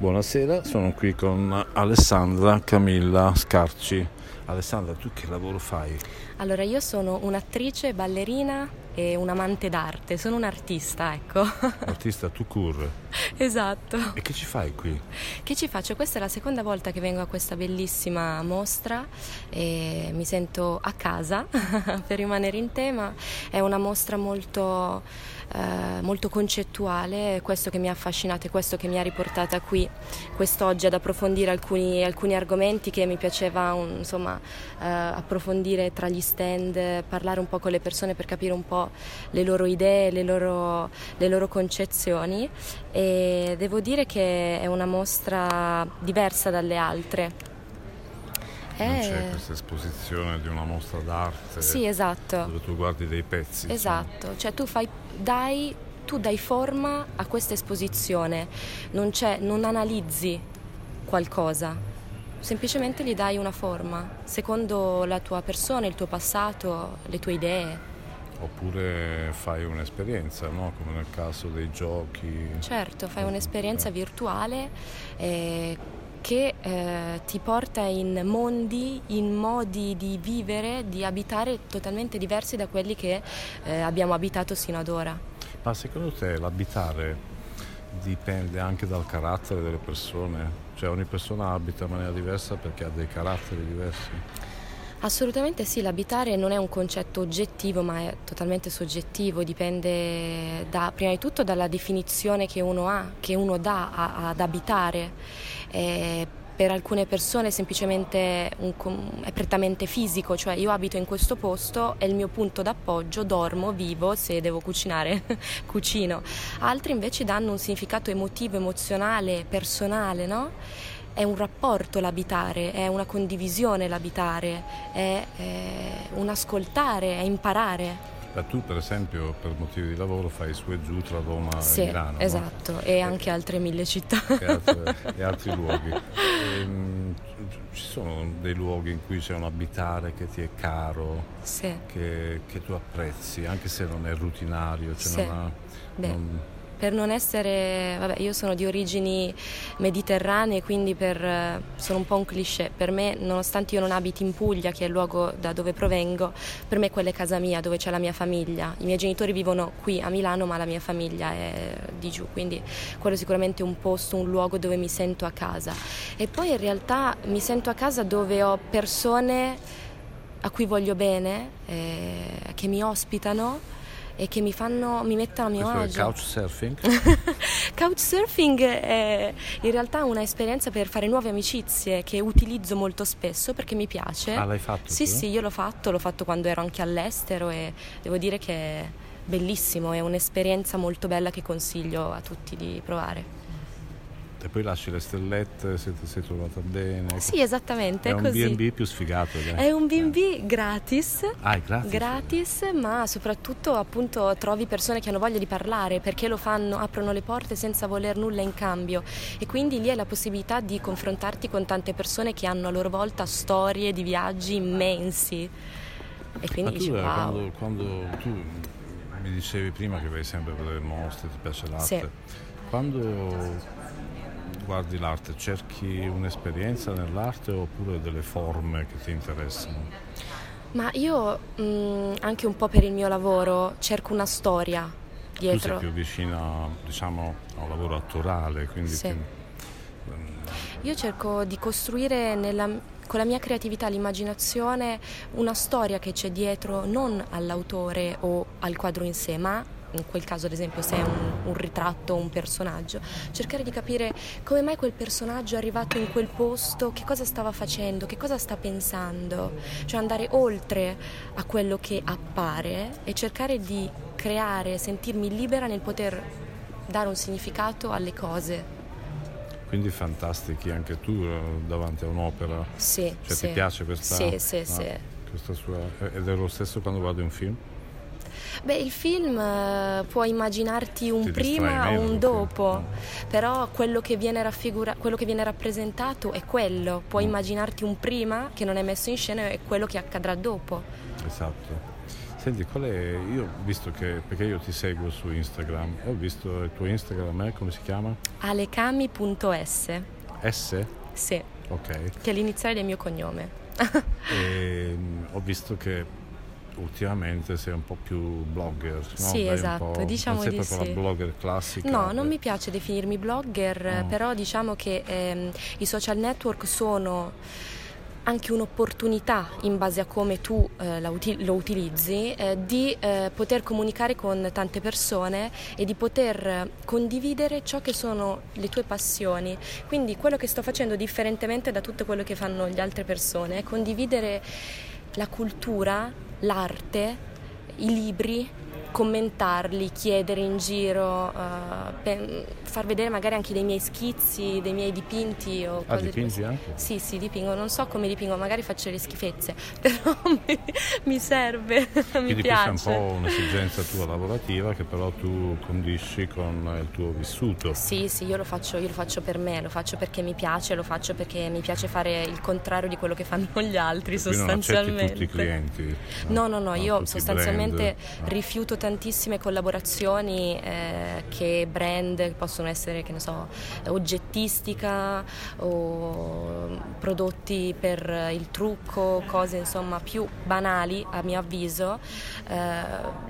Buonasera, sono qui con Alessandra Camilla Scarci. Alessandra, tu che lavoro fai? Allora, io sono un'attrice, ballerina e un amante d'arte, sono un artista, ecco. Artista tu cur. esatto. E che ci fai qui? Che ci faccio? Questa è la seconda volta che vengo a questa bellissima mostra e mi sento a casa per rimanere in tema. È una mostra molto, eh, molto concettuale, questo che mi ha affascinato e questo che mi ha riportata qui quest'oggi ad approfondire alcuni, alcuni argomenti che mi piaceva un, insomma, eh, approfondire tra gli stand, parlare un po' con le persone per capire un po' le loro idee, le loro, le loro concezioni e devo dire che è una mostra diversa dalle altre. Non c'è questa esposizione di una mostra d'arte sì, esatto. dove tu guardi dei pezzi. Esatto, cioè tu fai, dai, tu dai forma a questa esposizione, non, non analizzi qualcosa, semplicemente gli dai una forma, secondo la tua persona, il tuo passato, le tue idee. Oppure fai un'esperienza, no? come nel caso dei giochi. Certo, fai un'esperienza virtuale eh, che eh, ti porta in mondi, in modi di vivere, di abitare totalmente diversi da quelli che eh, abbiamo abitato sino ad ora. Ma secondo te l'abitare dipende anche dal carattere delle persone? Cioè ogni persona abita in maniera diversa perché ha dei caratteri diversi? Assolutamente sì, l'abitare non è un concetto oggettivo ma è totalmente soggettivo, dipende da, prima di tutto dalla definizione che uno ha, che uno dà a, ad abitare. Eh, per alcune persone semplicemente un, è prettamente fisico, cioè io abito in questo posto, è il mio punto d'appoggio, dormo, vivo, se devo cucinare cucino. Altri invece danno un significato emotivo, emozionale, personale, no? È un rapporto l'abitare, è una condivisione l'abitare, è, è un ascoltare, è imparare. Ma tu per esempio per motivi di lavoro fai su e giù tra Roma sì, e Milano. Esatto, no? e anche altre mille città. E, altre, e altri luoghi. E, ehm, ci sono dei luoghi in cui c'è un abitare che ti è caro, sì. che, che, tu apprezzi, anche se non è rutinario. Cioè sì. non ha, non, per non essere, vabbè, io sono di origini mediterranee, quindi per, sono un po' un cliché. Per me, nonostante io non abiti in Puglia, che è il luogo da dove provengo, per me quella è casa mia, dove c'è la mia famiglia. I miei genitori vivono qui a Milano, ma la mia famiglia è di giù, quindi quello è sicuramente un posto, un luogo dove mi sento a casa. E poi in realtà mi sento a casa dove ho persone a cui voglio bene, eh, che mi ospitano e che mi fanno, mi mettono a mio Questo agio. Couchsurfing? couchsurfing è in realtà un'esperienza per fare nuove amicizie che utilizzo molto spesso perché mi piace. Ah, l'hai fatto? Sì, tu? sì, io l'ho fatto, l'ho fatto quando ero anche all'estero e devo dire che è bellissimo, è un'esperienza molto bella che consiglio a tutti di provare. E poi lasci le stellette, se ti sei trovata bene. Sì, esattamente. È, è un così. BB più sfigato. Dai. È un BB gratis. Ah, è gratis. Gratis, ma soprattutto appunto trovi persone che hanno voglia di parlare perché lo fanno, aprono le porte senza voler nulla in cambio. E quindi lì hai la possibilità di confrontarti con tante persone che hanno a loro volta storie di viaggi immensi. E quindi ma tu, dici, wow. quando, quando tu mi dicevi prima che vai sempre a vedere mostre, ti piace l'arte. Sì. Quando guardi l'arte, cerchi un'esperienza nell'arte oppure delle forme che ti interessano? Ma io mh, anche un po' per il mio lavoro cerco una storia dietro. Tu sei più vicina diciamo, a un lavoro attorale, quindi sì. più... Io cerco di costruire nella, con la mia creatività, l'immaginazione, una storia che c'è dietro non all'autore o al quadro in sé, ma in quel caso ad esempio se è un, un ritratto o un personaggio, cercare di capire come mai quel personaggio è arrivato in quel posto, che cosa stava facendo, che cosa sta pensando, cioè andare oltre a quello che appare e cercare di creare, sentirmi libera nel poter dare un significato alle cose. Quindi fantastichi anche tu eh, davanti a un'opera? Sì. Cioè sì. ti piace questa, sì, sì, no, sì. questa sua... Ed è lo stesso quando guardi un film? Beh, il film eh, può immaginarti un Ti prima o un dopo, no. però quello che, raffigura- quello che, viene rappresentato è quello. Puoi mm. immaginarti un prima che non è messo in scena e quello che accadrà dopo. Esatto. Senti, qual è, io ho visto che, perché io ti seguo su Instagram, ho visto il tuo Instagram, eh, come si chiama? alecami.s. S? Sì. Ok. Che è l'iniziale del mio cognome. e, mm, ho visto che ultimamente sei un po' più blogger, no? Sì, Dai esatto, diciamo non sei di proprio sì. la blogger classica. No, non eh. mi piace definirmi blogger, No. però diciamo che ehm, i social network sono anche un'opportunità in base a come tu eh, uti- lo utilizzi eh, di eh, poter comunicare con tante persone e di poter condividere ciò che sono le tue passioni. Quindi quello che sto facendo differentemente da tutto quello che fanno le altre persone è condividere la cultura, l'arte, i libri, commentarli, chiedere in giro, pe- far vedere magari anche dei miei schizzi, dei miei dipinti o Ah, dipingi anche? Sì, sì, dipingo, non so come dipingo, magari faccio le schifezze, però mi, mi serve, mi Quindi questa è un piace. po' un'esigenza tua lavorativa che però tu condisci con il tuo vissuto. Sì, sì, io lo, faccio, io lo faccio per me, lo faccio perché mi piace, lo faccio perché mi piace fare il contrario di quello che fanno gli altri Quindi non accetti sostanzialmente. tutti i clienti. No, no, no, io tutti i sostanzialmente brand, no. rifiuto tantissime collaborazioni eh, che brand possono essere, che ne so, oggettistica o prodotti per il trucco, cose insomma più banali a mio avviso. Eh,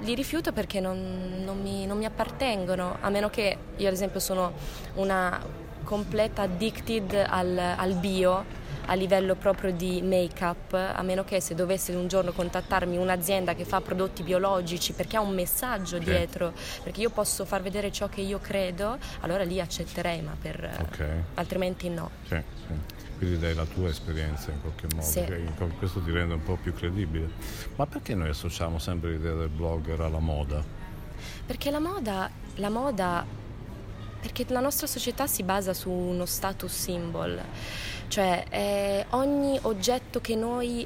li rifiuto perché non, non mi, non mi appartengono, a meno che io ad esempio sono una completa addicted al, al bio a livello proprio di make-up, a meno che se dovesse un giorno contattarmi un'azienda che fa prodotti biologici perché ha un messaggio Sì. dietro, perché io posso far vedere ciò che io credo, allora lì accetterei, ma per, Ok. altrimenti no. Sì, sì. Quindi dai la tua esperienza in qualche modo, Sì. che questo ti rende un po' più credibile. Ma perché noi associamo sempre l'idea del blogger alla moda? Perché la moda, la moda, perché la nostra società si basa su uno status symbol, cioè eh, ogni oggetto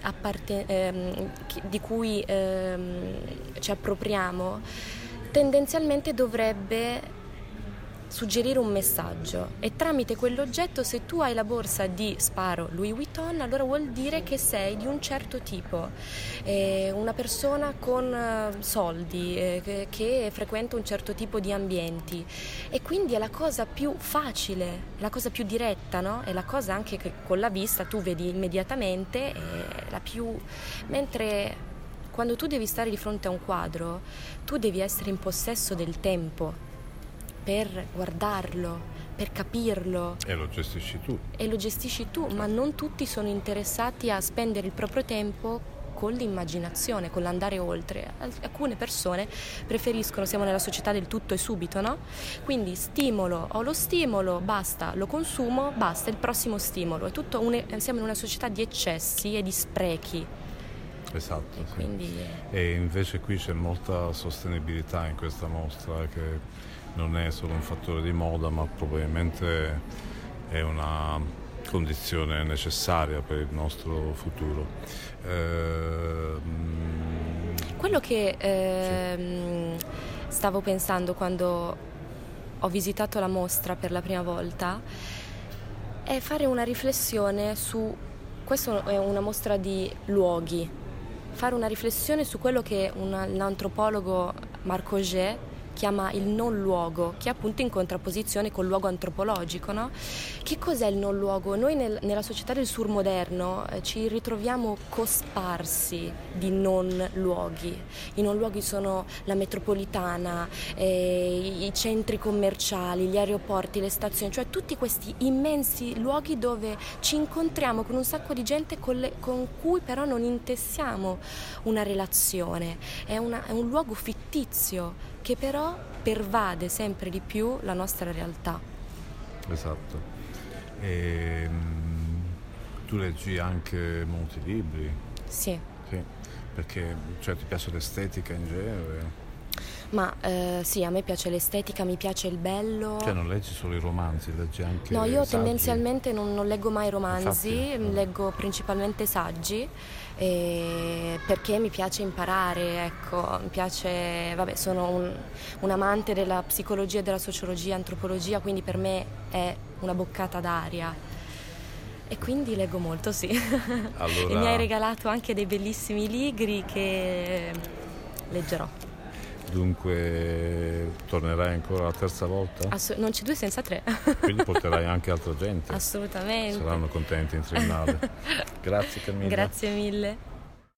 apparte- ehm, di cui ehm, ci appropriamo tendenzialmente dovrebbe suggerire un messaggio. E tramite quell'oggetto se tu hai la borsa di sparo Louis Vuitton allora vuol dire che sei di un certo tipo. Eh, una persona con eh, soldi eh, che, frequenta un certo tipo di ambienti. E quindi è la cosa più facile la cosa più diretta no? è la cosa anche che con la vista tu vedi immediatamente è la più mentre quando tu devi stare di fronte a un quadro tu devi essere in possesso del tempo per guardarlo, per capirlo E lo gestisci tu. e lo gestisci tu, ma non tutti sono interessati a spendere il proprio tempo con l'immaginazione, con l'andare oltre. Al- Alcune persone preferiscono, siamo nella società del tutto e subito, no? Quindi stimolo, ho lo stimolo, basta, lo consumo, basta, il prossimo stimolo. È tutto un- siamo in una società di eccessi e di sprechi. Esatto. sì. Quindi E invece qui c'è molta sostenibilità in questa mostra che non è solo un fattore di moda, ma probabilmente è una condizione necessaria per il nostro futuro. Ehm, Quello che ehm, stavo pensando quando ho visitato la mostra per la prima volta è fare una riflessione su, questa è una mostra di luoghi, fare una riflessione su quello che un- l'antropologo Marc Auger chiama il non luogo, che è appunto in contrapposizione col luogo antropologico. No? Che cos'è il non luogo? Noi nel- nella società del surmoderno eh, ci ritroviamo cosparsi di non luoghi. I non luoghi sono la metropolitana, eh, i centri commerciali, gli aeroporti, le stazioni, cioè tutti questi immensi luoghi dove ci incontriamo con un sacco di gente con, le- con cui però non intessiamo una relazione. È, una- è un luogo fittizio che però pervade sempre di più la nostra realtà. esatto. Ehm, tu leggi anche molti libri, Sì. sì, perché cioè, ti piace l'estetica in genere? Ma eh, sì, a me piace l'estetica, mi piace il bello. Cioè non leggi solo i romanzi, leggi anche No, io saggi? tendenzialmente non, non leggo mai romanzi, Infatti, mm. leggo principalmente saggi eh, perché mi piace imparare, ecco, mi piace, vabbè, sono un, un amante della psicologia, della sociologia, antropologia, quindi per me è una boccata d'aria. E quindi leggo molto, sì. Allora- e mi hai regalato anche dei bellissimi libri che leggerò. Dunque tornerai ancora la terza volta? Assu- non c'è due senza tre. Quindi porterai anche altra gente. Assolutamente. Saranno contenti in tribunale. Grazie Camilla. Grazie mille.